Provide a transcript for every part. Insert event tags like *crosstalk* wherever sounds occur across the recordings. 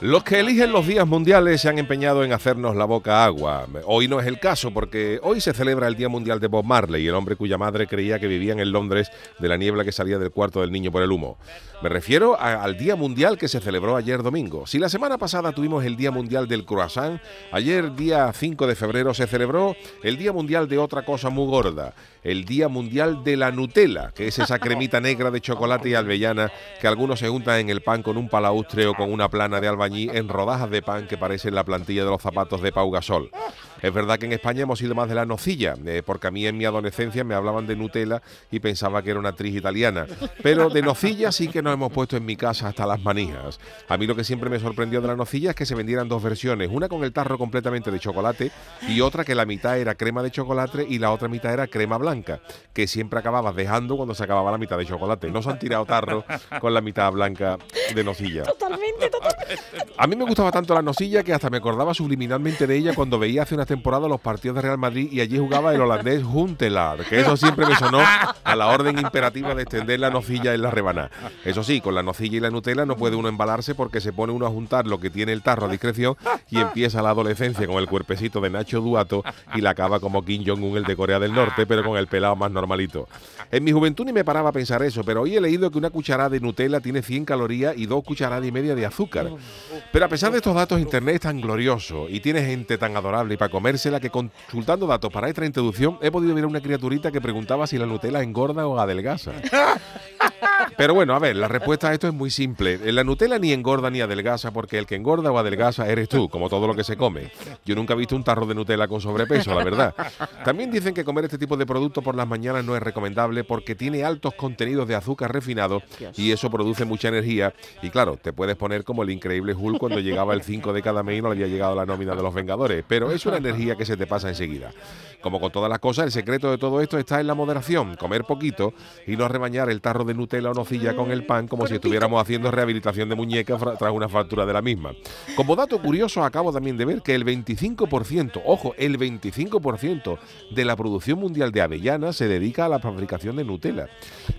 Los que eligen los días mundiales se han empeñado en hacernos la boca agua. Hoy no es el caso porque hoy se celebra el Día Mundial de Bob Marley, el hombre cuya madre creía que vivían en Londres de la niebla que salía del cuarto del niño por el humo. Me refiero al Día Mundial que se celebró ayer domingo. Si la semana pasada tuvimos el Día Mundial del Croissant, ayer día 5 de febrero se celebró el Día Mundial de otra cosa muy gorda, el Día Mundial de la Nutella, que es esa cremita negra de chocolate y albellana que algunos se untan en el pan con un palaustre o con una plana de albañil en rodajas de pan que parecen la plantilla de los zapatos de Pau Gasol. Es verdad que en España hemos ido más de la nocilla, eh, porque a mí en mi adolescencia me hablaban de Nutella y pensaba que era una actriz italiana. Pero de nocilla sí que nos hemos puesto en mi casa hasta las manijas. A mí lo que siempre me sorprendió de la nocilla es que se vendieran dos versiones, una con el tarro completamente de chocolate y otra que la mitad era crema de chocolate y la otra mitad era crema blanca, que siempre acababas dejando cuando se acababa la mitad de chocolate. No se han tirado tarro con la mitad blanca de nocilla. Totalmente, totalmente. A mí me gustaba tanto la nocilla que hasta me acordaba subliminalmente de ella cuando veía hace una temporada los partidos de Real Madrid y allí jugaba el holandés Huntelaar, que eso siempre me sonó a la orden imperativa de extender la nocilla en la rebanada. Eso sí, con la nocilla y la Nutella no puede uno embalarse porque se pone uno a juntar lo que tiene el tarro a discreción y empieza la adolescencia con el cuerpecito de Nacho Duato y la acaba como Kim Jong-un, el de Corea del Norte, pero con el pelado más normalito. En mi juventud ni me paraba a pensar eso, pero hoy he leído que una cucharada de Nutella tiene 100 calorías y dos cucharadas y media de azúcar. Pero a pesar de estos datos, Internet es tan glorioso y tiene gente tan adorable y para comérsela que consultando datos para esta introducción he podido ver a una criaturita que preguntaba si la Nutella engorda o adelgaza. *laughs* Pero bueno, a ver, la respuesta a esto es muy simple. La Nutella ni engorda ni adelgaza porque el que engorda o adelgaza eres tú, como todo lo que se come. Yo nunca he visto un tarro de Nutella con sobrepeso, la verdad. También dicen que comer este tipo de producto por las mañanas no es recomendable porque tiene altos contenidos de azúcar refinado y eso produce mucha energía. Y claro, te puedes poner como el increíble Hulk cuando llegaba el 5 de cada mes y no le había llegado la nómina de los Vengadores. Pero es una energía que se te pasa enseguida. Como con todas las cosas, el secreto de todo esto está en la moderación, comer poquito y no rebañar el tarro de Nutella o con el pan como si estuviéramos haciendo rehabilitación de muñeca tras una fractura de la misma. Como dato curioso, acabo también de ver que el 25%, ojo, el 25% de la producción mundial de avellanas se dedica a la fabricación de Nutella.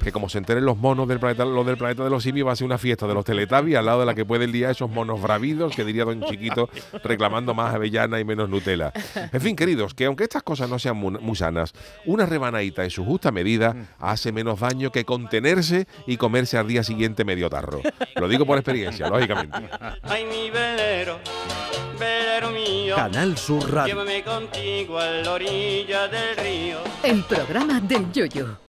Que como se enteren los monos del planeta, los del planeta de los simios, va a ser una fiesta de los Teletubbies al lado de la que puede el día esos monos bravidos que diría don Chiquito reclamando más avellana y menos Nutella. En fin, queridos, que aunque estas cosas no sean muy, sanas, una rebanadita en su justa medida hace menos daño que contenerse y comerse al día siguiente medio tarro. Lo digo por experiencia, lógicamente. Ay, mi velero, velero mío, Canal Sur Radio. llévame contigo a la orilla del río. El programa del Yoyo.